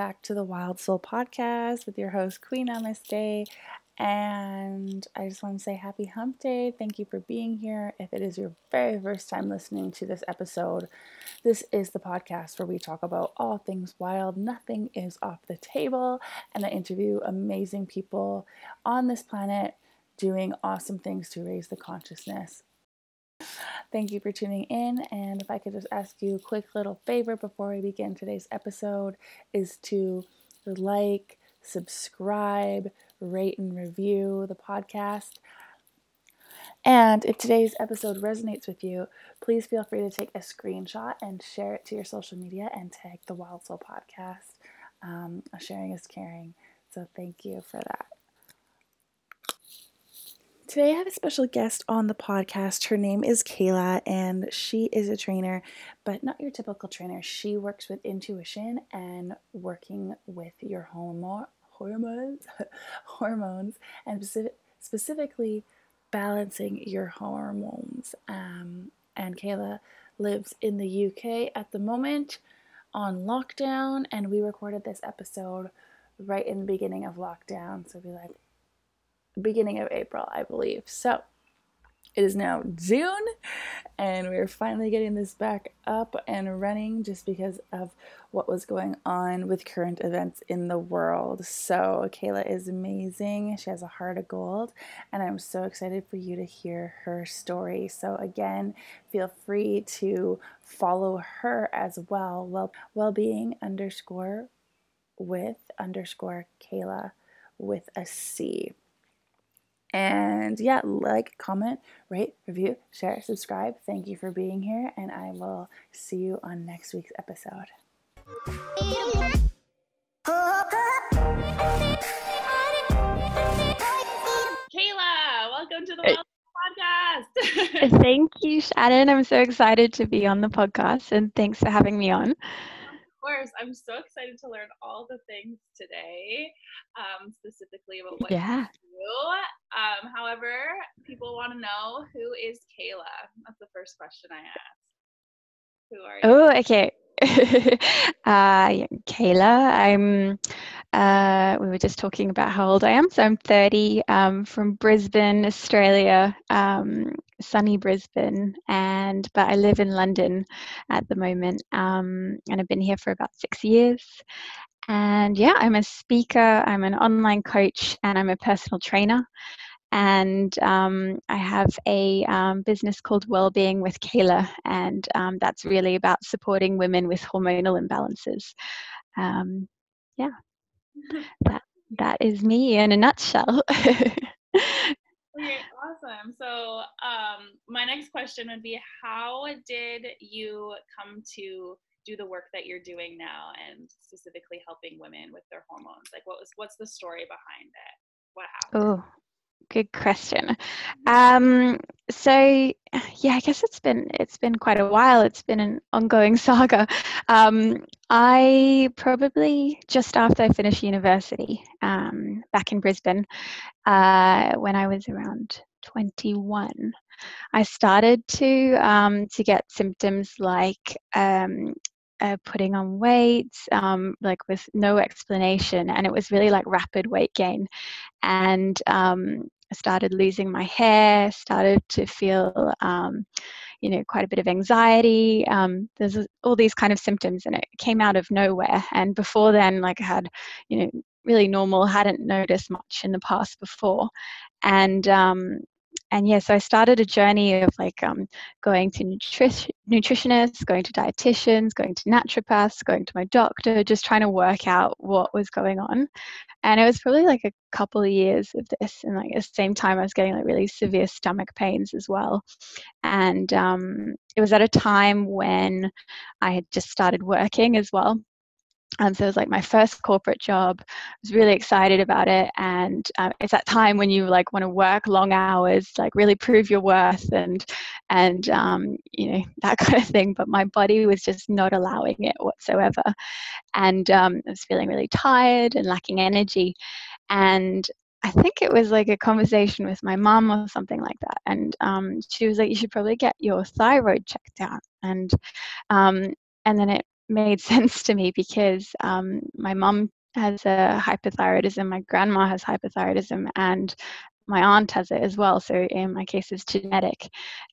Back to the Wild Soul Podcast with your host, Queen Namaste. And I just want to say happy hump day. Thank you for being here. If it is your very first time listening to this episode, this is the podcast where we talk about all things wild. Nothing is off the table. And I interview amazing people on this planet doing awesome things to raise the consciousness Thank you for tuning in. And if I could just ask you a quick little favor before we begin today's episode, is to like, subscribe, rate, and review the podcast. And if today's episode resonates with you, please feel free to take a screenshot and share it to your social media and tag the Wild Soul Podcast. Um, sharing is caring. So thank you for that. Today, I have a special guest on the podcast. Her name is Caela, and she is a trainer, but not your typical trainer. She works with intuition and working with your hormones, hormones, and specific, specifically balancing your hormones. Um, and Caela lives in the UK at the moment on lockdown, and we recorded this episode right in the beginning of lockdown. So be like, beginning of April, I believe. So it is now June, and we're finally getting this back up and running just because of what was going on with current events in the world. So, Caela is amazing. She has a heart of gold, and I'm so excited for you to hear her story. So, again, feel free to follow her as well. Well, well-being underscore with underscore Caela with a C. And yeah, like, comment, rate, review, share, subscribe. Thank you for being here, and I will see you on next week's episode. Caela, welcome to the hey. podcast. Thank you, Shannon. I'm so excited to be on the podcast, and thanks for having me on course. I'm so excited to learn all the things today, um, specifically about what yeah. you do. Um, however, people want to know who is Caela? That's the first question I ask. Who are you? Oh, okay. uh, Caela, I'm. Uh, we were just talking about how old I am. So I'm 30, um, from Brisbane, Australia, um, sunny Brisbane, and but I live in London at the moment, um, and I've been here for about six years. And yeah, I'm a speaker, I'm an online coach, and I'm a personal trainer and um, I have a um, business called Wellbeing with Caela, and um, that's really about supporting women with hormonal imbalances. Um, yeah, that that is me in a nutshell. awesome. So, um, my next question would be, how did you come to do the work that you're doing now, and specifically helping women with their hormones? Like, what was what's the story behind it? What happened? Oh, good question. Um, so yeah, I guess it's been it's been quite a while. It's been an ongoing saga. Um, I probably just after I finished university um, back in Brisbane, uh, when I was around 21, I started to um, to get symptoms like um, uh, putting on weight, um, like with no explanation, and it was really like rapid weight gain. And um, I started losing my hair, started to feel, um, you know, quite a bit of anxiety. Um, there's all these kind of symptoms, and it came out of nowhere. And before then, like I had, you know, really normal, hadn't noticed much in the past before. And um, and yeah, so I started a journey of like um, going to nutri- nutritionists, going to dietitians, going to naturopaths, going to my doctor, just trying to work out what was going on. And it was probably like a couple of years of this, and like at the same time, I was getting like really severe stomach pains as well. And um, it was at a time when I had just started working as well. Um, so it was like my first corporate job. I was really excited about it, and um, it's that time when you like want to work long hours, like really prove your worth, and and um, you know that kind of thing. But my body was just not allowing it whatsoever, and um, I was feeling really tired and lacking energy, and I think it was like a conversation with my mom or something like that, and um, she was like, "You should probably get your thyroid checked out," and um, and then it made sense to me because um, my mom has a hypothyroidism, my grandma has hypothyroidism, and my aunt has it as well. So in my case, it's genetic.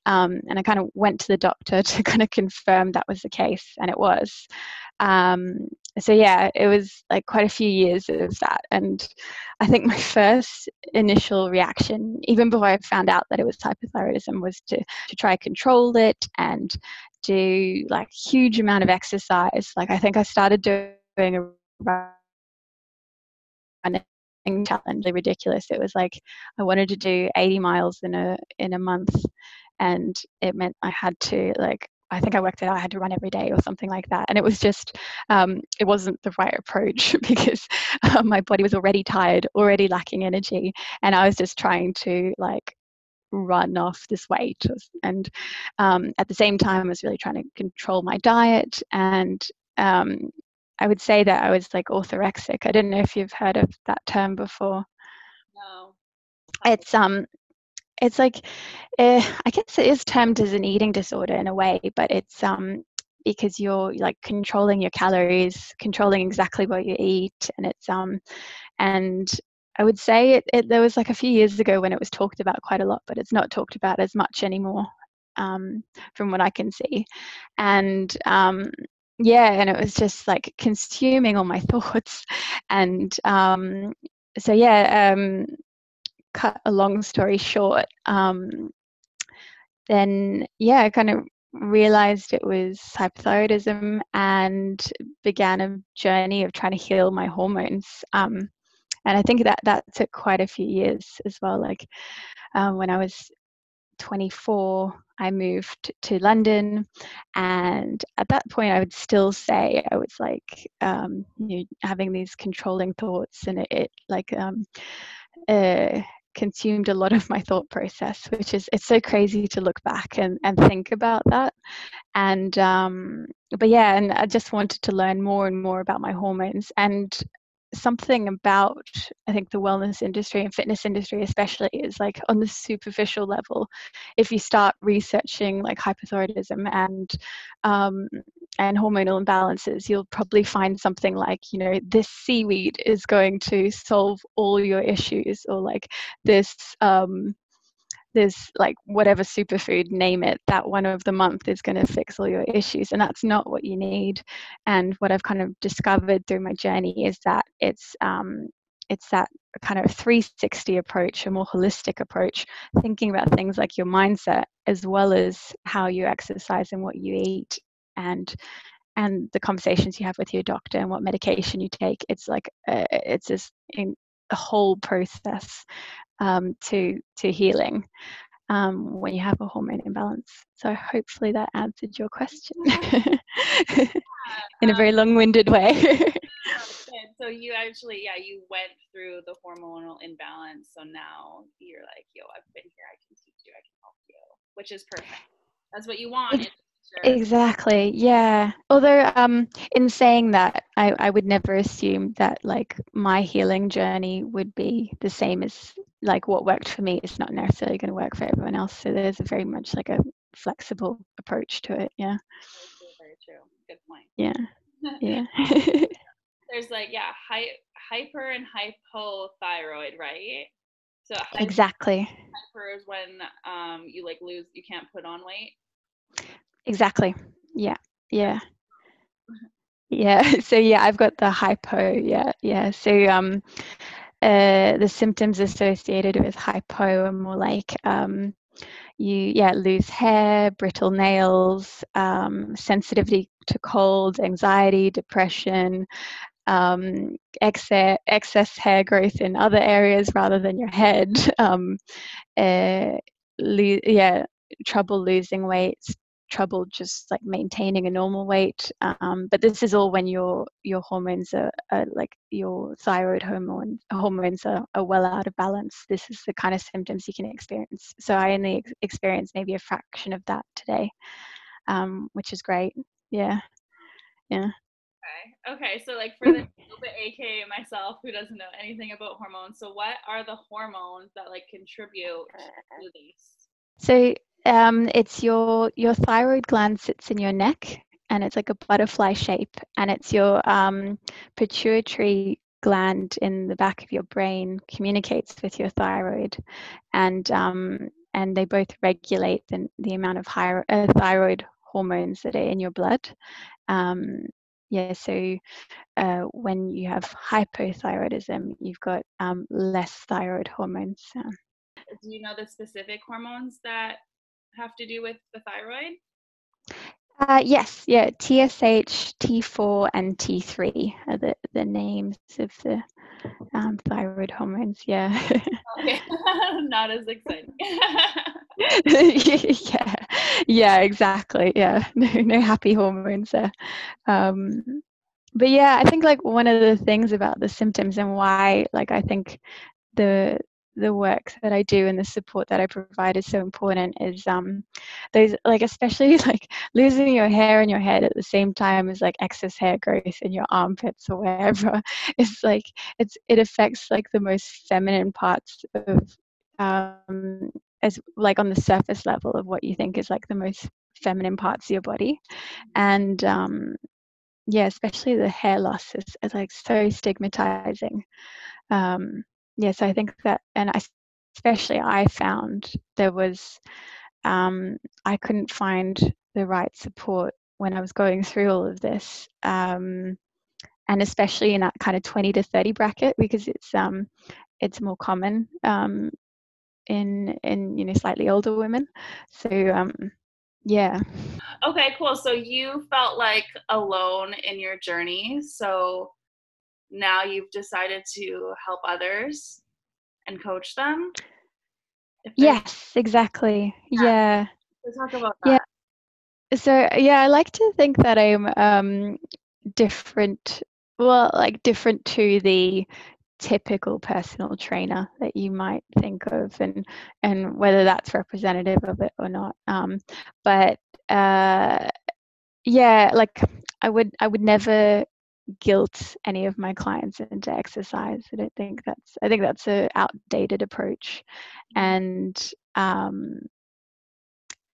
Um, and I kind of went to the doctor to kind of confirm that was the case, and it was. Um, so yeah, it was like quite a few years of that. And I think my first initial reaction, even before I found out that it was hypothyroidism, was to, to try control it and do like huge amount of exercise. Like I think I started doing a running challenge, ridiculous. It was like I wanted to do 80 miles in a in a month, and it meant I had to like I think I worked it out. I had to run every day or something like that, and it was just um, it wasn't the right approach because um, my body was already tired, already lacking energy, and I was just trying to like run off this weight and um, at the same time i was really trying to control my diet and um, i would say that i was like orthorexic. I don't know if you've heard of that term before. No. It's um it's like uh, i guess it is termed as an eating disorder in a way but it's um because you're like controlling your calories controlling exactly what you eat and it's um and I would say it, it, there was like a few years ago when it was talked about quite a lot, but it's not talked about as much anymore, um, from what I can see. And um, yeah, and it was just like consuming all my thoughts. And um, so yeah, um, cut a long story short, um, then yeah, I kind of realized it was hypothyroidism and began a journey of trying to heal my hormones. Um, and I think that that took quite a few years as well. Like um, when I was 24, I moved to London, and at that point, I would still say I was like um, you know, having these controlling thoughts, and it, it like um, uh, consumed a lot of my thought process, which is it's so crazy to look back and, and think about that. And um, but yeah, and I just wanted to learn more and more about my hormones and something about i think the wellness industry and fitness industry especially is like on the superficial level. If you start researching like hypothyroidism and um, and hormonal imbalances you'll probably find something like you know this seaweed is going to solve all your issues or like this um, there's like whatever superfood name it that one of the month is going to fix all your issues and that's not what you need. And what i've kind of discovered through my journey is that it's um, it's that kind of 360 approach a more holistic approach thinking about things like your mindset as well as how you exercise and what you eat and and the conversations you have with your doctor and what medication you take. It's like uh, it's this in, a whole process um, to to healing um, when you have a hormone imbalance. So hopefully that answered your question in a very um, long-winded way. so you actually, yeah, you went through the hormonal imbalance. So now you're like, yo, I've been here. I can teach you. I can help you, which is perfect. That's what you want. Exactly. Yeah. Although, um, in saying that, I, I would never assume that like my healing journey would be the same as like what worked for me. It's not necessarily going to work for everyone else. So there's a very much like a flexible approach to it. Yeah. Very true. Good point. Yeah. Yeah. there's like yeah, hy- hyper and hypothyroid, right? So exactly. Hyper is when um you like lose, you can't put on weight. Exactly. Yeah. Yeah. Yeah. So yeah, I've got the hypo. Yeah. Yeah. So um, uh, the symptoms associated with hypo are more like um, you yeah lose hair, brittle nails, um, sensitivity to cold, anxiety, depression, um, excess, excess hair growth in other areas rather than your head. Um, uh, lo- yeah, trouble losing weight, trouble just like maintaining a normal weight. Um, but this is all when your your hormones are, are like your thyroid hormone hormones are, are, well out of balance. This is the kind of symptoms you can experience. So I only ex- experienced maybe a fraction of that today, um, which is great. Yeah, yeah. Okay. Okay. So, like for the aka myself, who doesn't know anything about hormones, so what are the hormones that like contribute to these? So um, it's your your thyroid gland sits in your neck, and it's like a butterfly shape, and it's your um, pituitary gland in the back of your brain communicates with your thyroid, and um, and they both regulate the, the amount of uh, thyroid hormones that are in your blood. Um, yeah, so uh, when you have hypothyroidism, you've got um, less thyroid hormones. Do you know the specific hormones that have to do with the thyroid? Uh, yes, yeah, TSH, T4, and T3 are the, the names of the um, thyroid hormones. Yeah. okay, not as exciting. yeah, yeah, exactly. Yeah, no, no happy hormones there. Um, but yeah, I think like one of the things about the symptoms and why, like, I think the the work that I do and the support that I provide is so important is um those like especially like losing your hair in your head at the same time as like excess hair growth in your armpits or wherever it's like it's it affects like the most feminine parts of um as like on the surface level of what you think is like the most feminine parts of your body. And um yeah especially the hair loss is, is like so stigmatizing. Um yes, I think that, and I, especially I found there was, um, I couldn't find the right support when I was going through all of this. Um, and especially in that kind of 20 to 30 bracket because it's um it's more common um in in you know slightly older women. So um yeah. Okay cool. So you felt like alone in your journey. So now you've decided to help others and coach them? Yes exactly. Yeah, yeah. So talk about that. Yeah. So yeah i like to think that i'm um different well like different to the typical personal trainer that you might think of and and whether that's representative of it or not. Um but uh yeah like i would i would never guilt any of my clients into exercise. I don't think that's I think that's an outdated approach, mm-hmm. and um,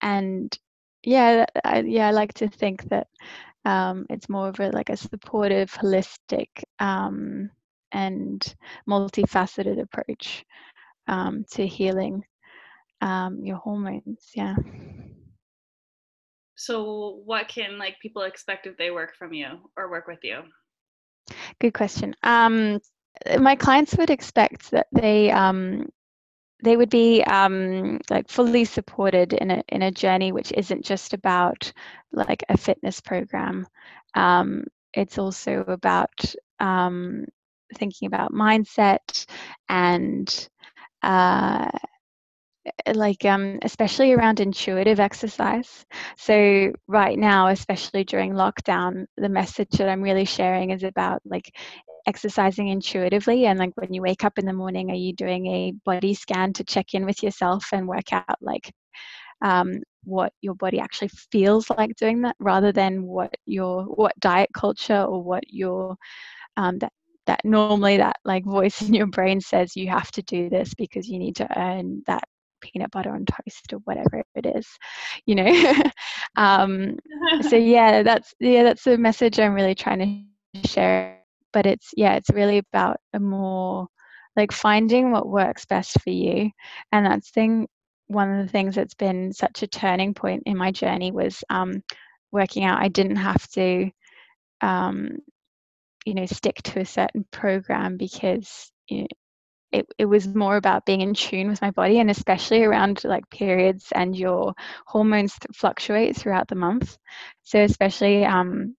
and yeah, I, yeah, I like to think that um, it's more of a like a supportive, holistic, um, and multifaceted approach um, to healing um, your hormones. Yeah. So, what can like people expect if they work from you or work with you? Good question. Um, my clients would expect that they um, they would be um, like fully supported in a in a journey which isn't just about like a fitness program. Um, it's also about um, thinking about mindset and uh, like um, especially around intuitive exercise. So right now especially during lockdown the message that i'm really sharing is about like exercising intuitively and like when you wake up in the morning are you doing a body scan to check in with yourself and work out like um, what your body actually feels like doing that rather than what your what diet culture or what your um, that that normally that like voice in your brain says you have to do this because you need to earn that peanut butter on toast or whatever it is you know? Um, so yeah that's yeah that's the message i'm really trying to share but it's yeah it's really about a more like finding what works best for you. And that's thing one of the things that's been such a turning point in my journey was um, working out i didn't have to um, you know stick to a certain program because you know, it, it was more about being in tune with my body and especially around like periods and your hormones fluctuate throughout the month. So especially um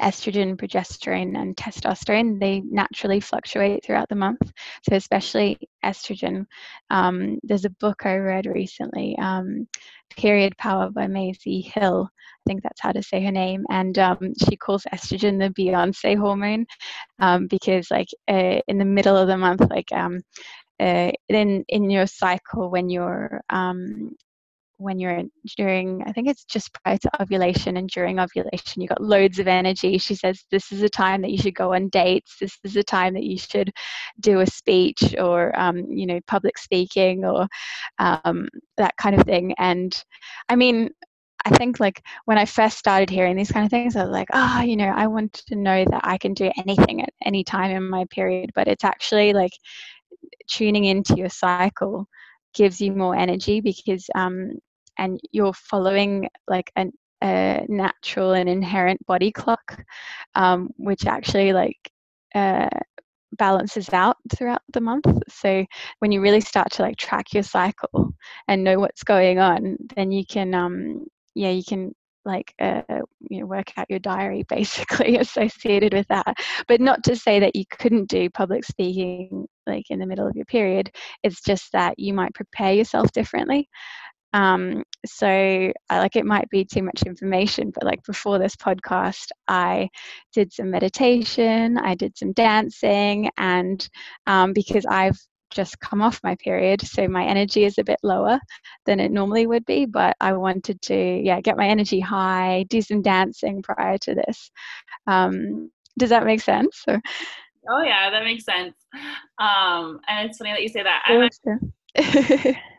estrogen, progesterone, and testosterone, they naturally fluctuate throughout the month. So, especially estrogen. Um, there's a book I read recently, um, Period Power by Maisie Hill. I think that's how to say her name. And um, she calls estrogen the Beyonce hormone um, because, like, uh, in the middle of the month, like, um, uh, in in your cycle when you're um, when you're during i think it's just prior to ovulation and during ovulation you've got loads of energy. She says this is a time that you should go on dates. This is a time that you should do a speech or um, you know public speaking or um, that kind of thing. And i mean I think like when I first started hearing these kind of things, I was like, oh, you know, I want to know that I can do anything at any time in my period. But it's actually like tuning into your cycle gives you more energy because um, and you're following like an, a natural and inherent body clock, um, which actually like uh, balances out throughout the month. So when you really start to like track your cycle and know what's going on, then you can um, yeah you can like uh, you know work out your diary basically associated with that. But not to say that you couldn't do public speaking like in the middle of your period. It's just that you might prepare yourself differently um, so I like it might be too much information, but like before this podcast, I did some meditation, I did some dancing, and um, because I've just come off my period, so my energy is a bit lower than it normally would be. But I wanted to, yeah, get my energy high, do some dancing prior to this. Um, does that make sense? Or? Oh yeah, that makes sense. Um, and it's funny that you say that.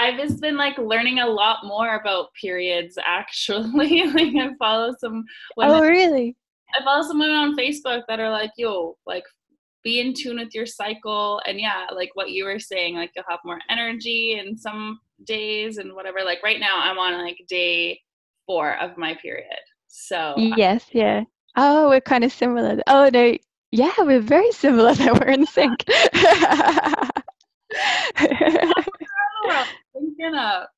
I've just been like learning a lot more about periods actually. like I follow some women, Oh really? I follow some women on Facebook that are like, yo, like be in tune with your cycle and yeah, like what you were saying, like you'll have more energy in some days and whatever. Like right now I'm on like day four of my period. So Yes, yeah. Oh, we're kind of similar. Oh no, yeah, we're very similar that we're in sync thinking up.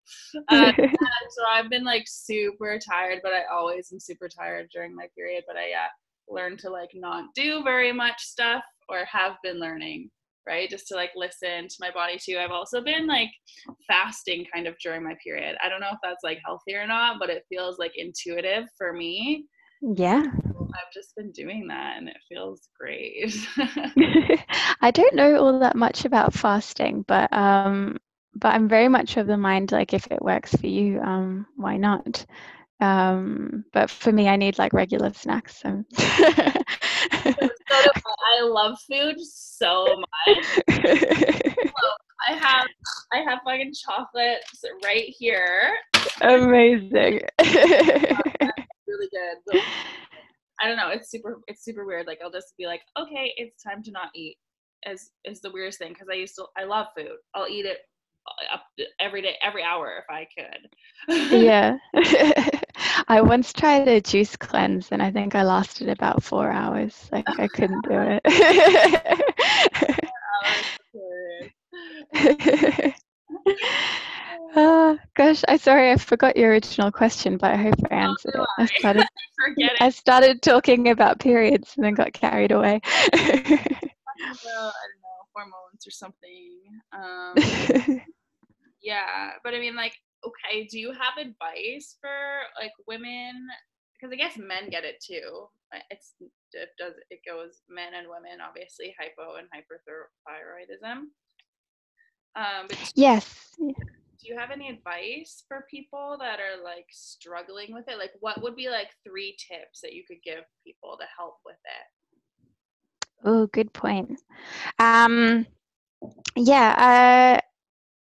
Uh, so I've been like super tired, but I always am super tired during my period. But I uh, learned to like not do very much stuff, or have been learning, right? Just to like listen to my body too. I've also been like fasting kind of during my period. I don't know if that's like healthy or not, but it feels like intuitive for me. Yeah. I've just been doing that and it feels great. I don't know all that much about fasting, but um, but I'm very much of the mind like if it works for you, um, why not? Um, but for me, I need like regular snacks. So. I love food so much. I have I have fucking chocolates right here. Amazing. really good. I don't know. It's super. It's super weird. Like I'll just be like, okay, it's time to not eat. As is the weirdest thing because I used to. I love food. I'll eat it every day, every hour if I could. yeah. I once tried a juice cleanse and I think I lasted about four hours. Like I couldn't do it. oh, gosh, I sorry I forgot your original question, but I hope I oh, answered oh, it. I started I started talking about periods and then got carried away. well, I don't know, hormones or something. Um, yeah, but I mean, like, okay, do you have advice for like women? Because I guess men get it too. It's it does it goes men and women, obviously hypo and hyperthyroidism. Um, yes. Do you have any advice for people that are like struggling with it? Like, what would be like three tips that you could give people to help with it? Oh, good point. Um, yeah, uh,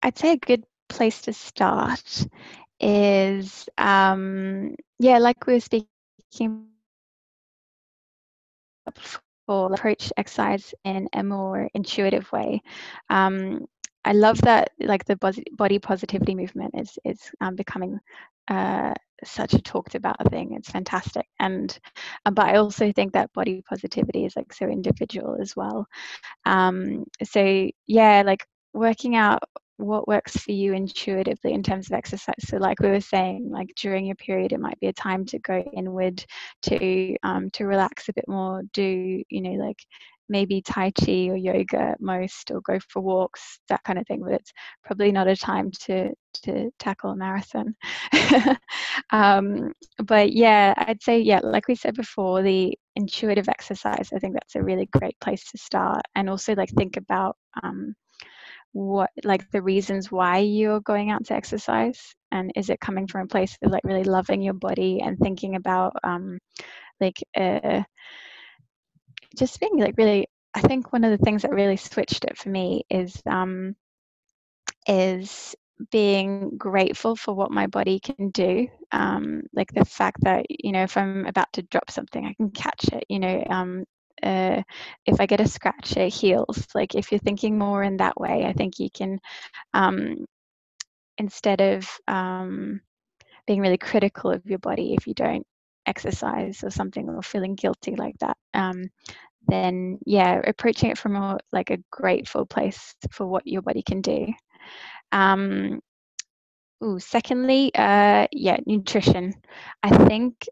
I'd say a good place to start is um, yeah, like we were speaking before, approach exercise in a more intuitive way. Um, I love that like the body positivity movement is is um, becoming uh, such a talked about thing. It's fantastic, and uh, but I also think that body positivity is like so individual as well. Um, so yeah, like working out what works for you intuitively in terms of exercise. So like we were saying like during your period it might be a time to go inward to um, to relax a bit more do you know like maybe tai chi or yoga most or go for walks that kind of thing. But it's probably not a time to to tackle a marathon. Um, but yeah i'd say yeah like we said before the intuitive exercise i think that's a really great place to start. And also like think about um, what like the reasons why you're going out to exercise? And is it coming from a place of like really loving your body and thinking about um like uh just being like really i think one of the things that really switched it for me is um is being grateful for what my body can do. Um like the fact that you know if i'm about to drop something i can catch it you know um uh, if I get a scratch, it heals. Like if you're thinking more in that way, I think you can, um, instead of um, being really critical of your body if you don't exercise or something or feeling guilty like that, um, then yeah, approaching it from a like a grateful place for what your body can do. Um, ooh, secondly, uh, yeah, nutrition. I think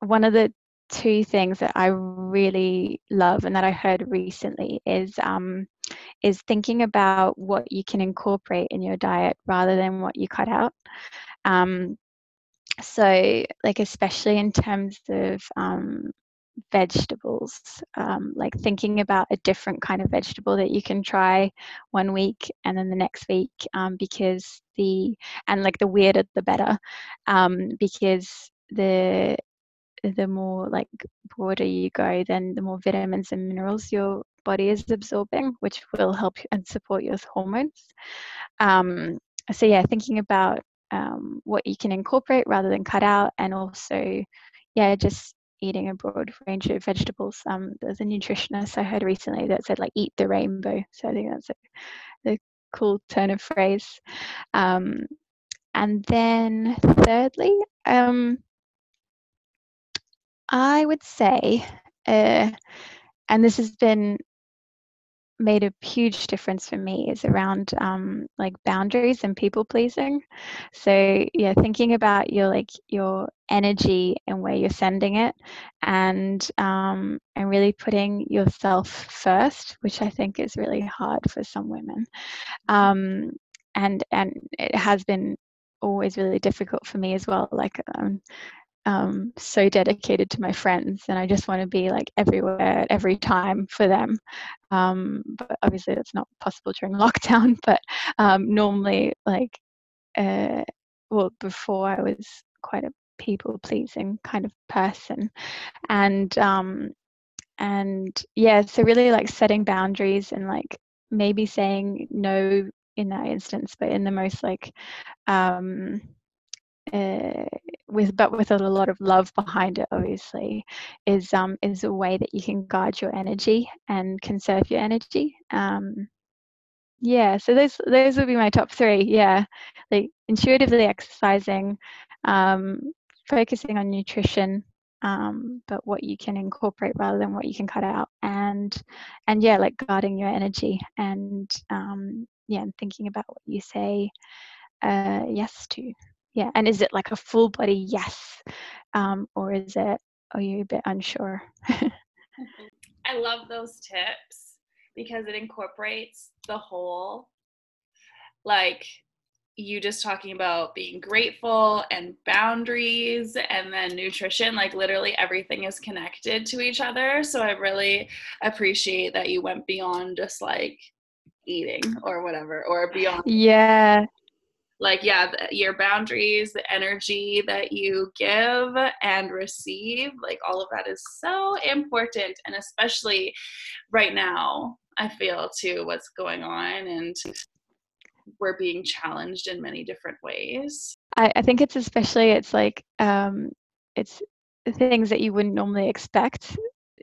one of the two things that I really love and that I heard recently is um, is thinking about what you can incorporate in your diet rather than what you cut out. Um, so, like especially in terms of um, vegetables um, like thinking about a different kind of vegetable that you can try one week and then the next week um, because the and like the weirder the better um, because the the more like broader you go then the more vitamins and minerals your body is absorbing which will help and support your hormones um, so yeah thinking about um, what you can incorporate rather than cut out and also yeah just eating a broad range of vegetables. Um, there's a nutritionist I heard recently that said like eat the rainbow. So I think that's a, a cool turn of phrase. Um, and then thirdly, um, I would say, uh, and this has been made a huge difference for me is around um, like boundaries and people pleasing. So yeah thinking about your like your energy and where you're sending it and um, and really putting yourself first which i think is really hard for some women. Um, and and it has been always really difficult for me as well like um, um, so dedicated to my friends and I just want to be like everywhere every time for them. Um, but obviously that's not possible during lockdown. But um, normally, like, uh, well, before I was quite a people pleasing kind of person, and um, and yeah, so really like setting boundaries and like maybe saying no in that instance, but in the most like um uh, with but with a lot of love behind it obviously is um is a way that you can guide your energy and conserve your energy um yeah so those those would be my top three yeah like intuitively exercising um focusing on nutrition um, but what you can incorporate rather than what you can cut out and and yeah like guarding your energy and um, yeah and thinking about what you say uh, yes to yeah and is it like a full body yes um, or is it are you a bit unsure? I love those tips because it incorporates the whole like you just talking about being grateful and boundaries and then nutrition like literally everything is connected to each other so i really appreciate that you went beyond just like eating or whatever or beyond yeah like yeah your boundaries the energy that you give and receive like all of that is so important and especially right now i feel too what's going on and we're being challenged in many different ways. I, I think it's especially it's like um it's things that you wouldn't normally expect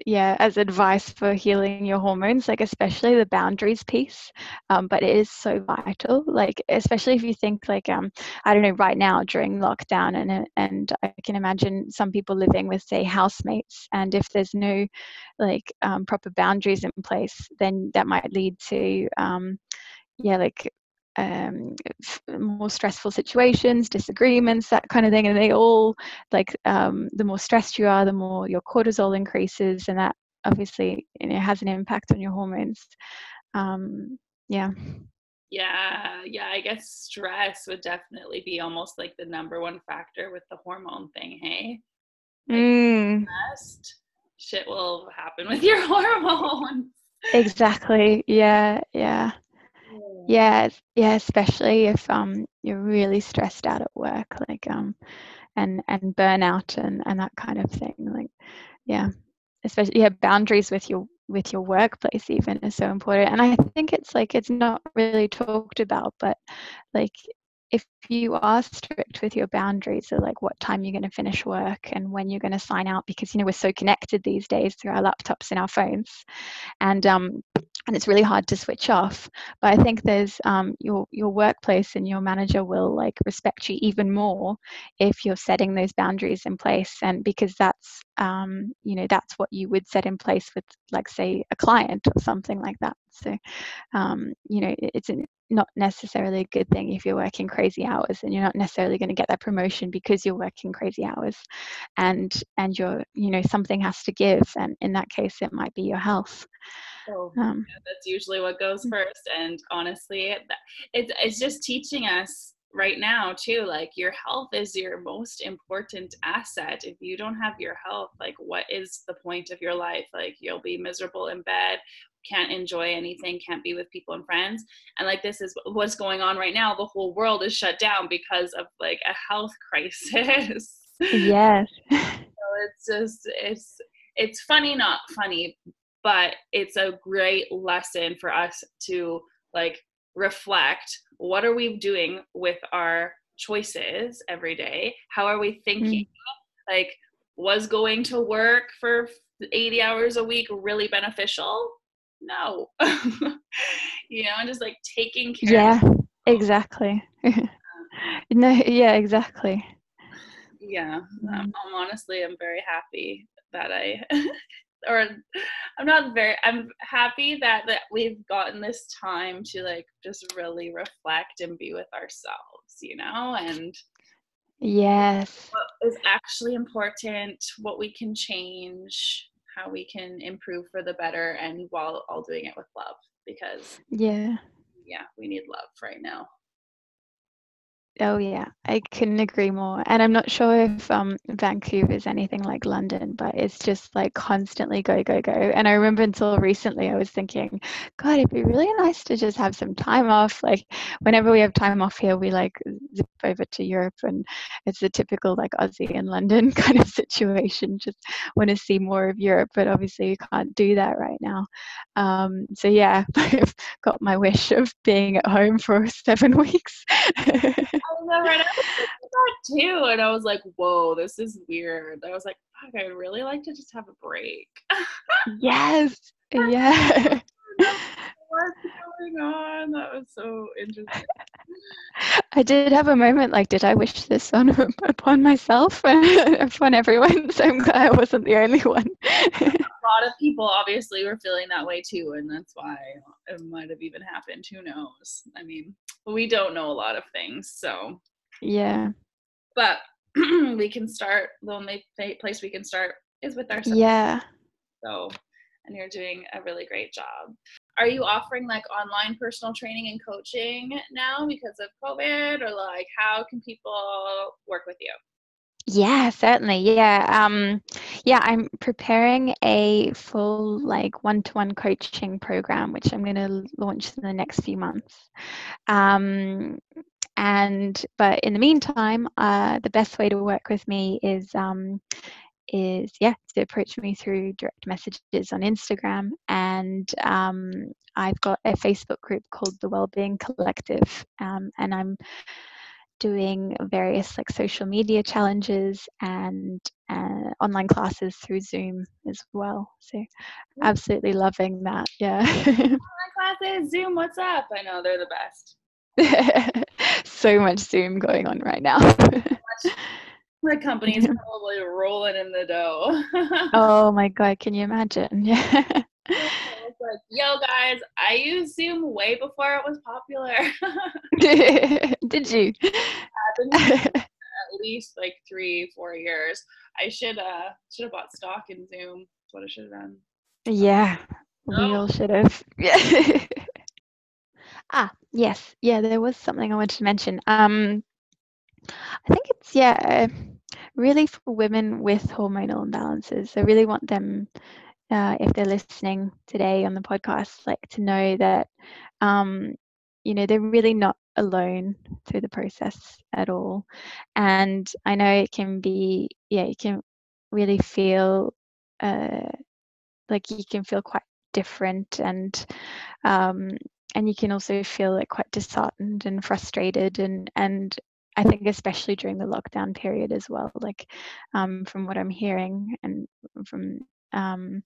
yeah as advice for healing your hormones like especially the boundaries piece um, but it is so vital like especially if you think like um i don't know right now during lockdown and and i can imagine some people living with say housemates and if there's no like um, proper boundaries in place then that might lead to um yeah like um, more stressful situations, disagreements, that kind of thing. And they all, like, um, the more stressed you are, the more your cortisol increases, and that obviously you know, has an impact on your hormones. Um, yeah. Yeah, yeah, I guess stress would definitely be almost like the number one factor with the hormone thing, hey? Like mm. stressed, shit will happen with your hormones. Exactly. Yeah, yeah. Yeah, yeah, especially if um you're really stressed out at work, like um and and burnout and and that kind of thing. Like yeah. Especially yeah, boundaries with your with your workplace even is so important. And I think it's like it's not really talked about, but like if you are strict with your boundaries so like what time you're going to finish work and when you're going to sign out because you know we're so connected these days through our laptops and our phones and um and it's really hard to switch off but i think there's um your your workplace and your manager will like respect you even more if you're setting those boundaries in place and because that's um you know that's what you would set in place with like say a client or something like that so um you know it's an not necessarily a good thing if you're working crazy hours and you're not necessarily going to get that promotion because you're working crazy hours and and you're you know something has to give and in that case it might be your health. Oh, um, yeah, that's usually what goes mm. first and honestly it's, it's just teaching us right now too like your health is your most important asset. If you don't have your health like what is the point of your life? Like you'll be miserable in bed can't enjoy anything, can't be with people and friends. And like this is what's going on right now. The whole world is shut down because of like a health crisis. Yes. so it's just it's it's funny, not funny, but it's a great lesson for us to like reflect what are we doing with our choices every day? How are we thinking? Mm. Like was going to work for 80 hours a week really beneficial? No. You know and just like taking care yeah exactly. No yeah exactly. Yeah um, I'm honestly i'm very happy that i or i'm not very i'm happy that that we've gotten this time to like just really reflect and be with ourselves you know and yes. what is actually important what we can change how we can improve for the better and while all doing it with love because yeah. yeah we need love right now Oh yeah, I couldn't agree more. And I'm not sure if um, Vancouver is anything like London, but it's just like constantly go, go, go. And I remember until recently I was thinking, God, it'd be really nice to just have some time off. Like whenever we have time off here, we like zip over to Europe and it's a typical like Aussie in London kind of situation. Just want to see more of Europe, but obviously you can't do that right now. Um, so yeah, I've got my wish of being at home for seven weeks. I right too, and I was like, "Whoa, this is weird." I was like, "Fuck, I'd really like to just have a break." yes, yeah. What's going on? That was so interesting. I did have a moment like, did I wish this on upon myself and upon everyone? So I'm glad I wasn't the only one. a lot of people obviously were feeling that way too, and that's why it might have even happened. Who knows? I mean, we don't know a lot of things, so yeah. But we can start. The only place we can start is with ourselves. Yeah. So, and you're doing a really great job. Are you offering like online personal training and coaching now because of covid or like how can people work with you? Yeah certainly. Yeah um yeah i'm preparing a full like one-to-one coaching program which i'm going to launch in the next few months. Um and but in the meantime uh, the best way to work with me is um, is yeah to approach me through direct messages on Instagram and um, I've got a Facebook group called the Wellbeing Collective um, and I'm doing various like social media challenges and uh, online classes through Zoom as well. So absolutely loving that. Yeah. online classes, Zoom, what's up? I know they're the best. so much Zoom going on right now the company's probably rolling in the dough. oh my god, can you imagine? Yeah. like, yo guys, I used Zoom way before it was popular. Did you? At least like three, four years. I should uh should have bought stock in Zoom. That's what I should have done. Yeah, we Oh. all should have. Yeah. ah, yes. Yeah, there was something I wanted to mention. Um, I think it's yeah, really for women with hormonal imbalances. I really want them, uh, if they're listening today on the podcast, like to know that, um, you know, they're really not alone through the process at all. And I know it can be, yeah, you can really feel, uh, like you can feel quite different and um, and you can also feel like quite disheartened and frustrated and and I think especially during the lockdown period as well like um, from what I'm hearing and from um,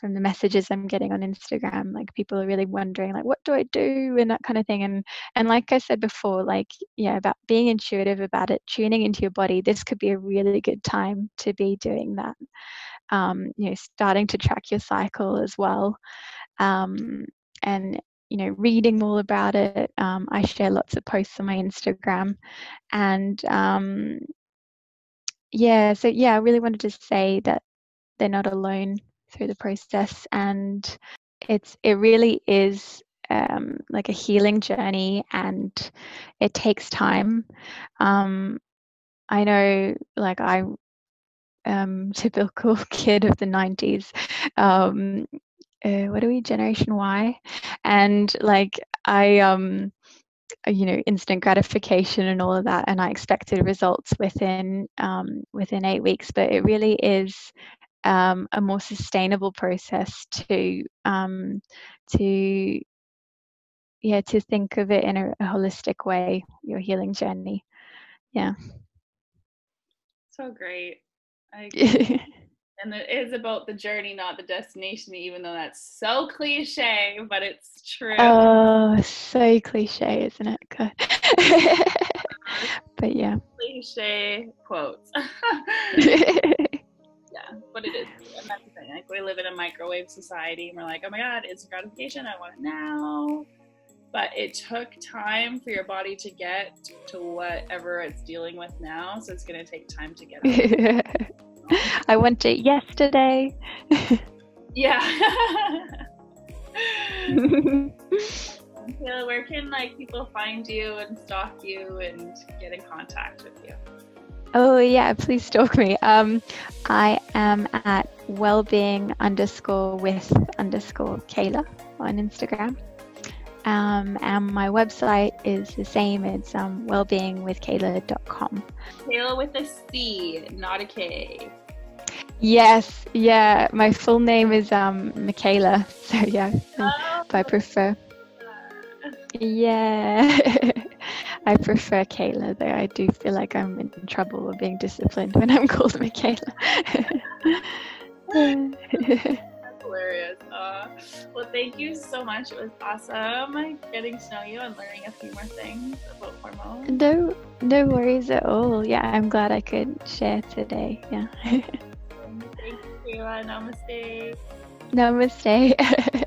from the messages I'm getting on Instagram like people are really wondering like what do I do? and that kind of thing and and like I said before like yeah about being intuitive about it tuning into your body this could be a really good time to be doing that um, you know starting to track your cycle as well um, and you know reading all about it um, i share lots of posts on my instagram and um, yeah so yeah i really wanted to say that they're not alone through the process and it's it really is um, like a healing journey and it takes time um, i know like i um, typical kid of the 90s. Um, uh, what are we, Generation Y? And like I, um, you know, instant gratification and all of that, and I expected results within um, within eight weeks. But it really is um, a more sustainable process to um, to yeah to think of it in a, a holistic way. Your healing journey. Yeah. So great. I. and it is about the journey, not the destination, even though that's so cliche, but it's true. Oh, so cliche, isn't it? God. but yeah. cliche quotes. yeah, but it is. And that's the thing. Like we live in a microwave society, and we're like, oh my god, instant gratification. I want it now. But it took time for your body to get to whatever it's dealing with now, so it's going to take time to get. I went it yesterday. yeah. Caela, where can like people find you and stalk you and get in contact with you? Oh yeah, please stalk me. Um, I am at wellbeing underscore with underscore Caela on Instagram. Um, and my website is the same. It's um, wellbeingwithcaela.com. Caela with a C, not a K. Yes, yeah. My full name is um, Michaela. So yeah, Oh, but I prefer. Yeah, I prefer Caela though. I do feel like I'm in trouble or being disciplined when I'm called Michaela. That's hilarious. Uh, well, thank you so much. It was awesome getting to know you and learning a few more things about hormones. no, no worries at all. Yeah, I'm glad I could share today. Yeah. Caela. Namaste. Namaste.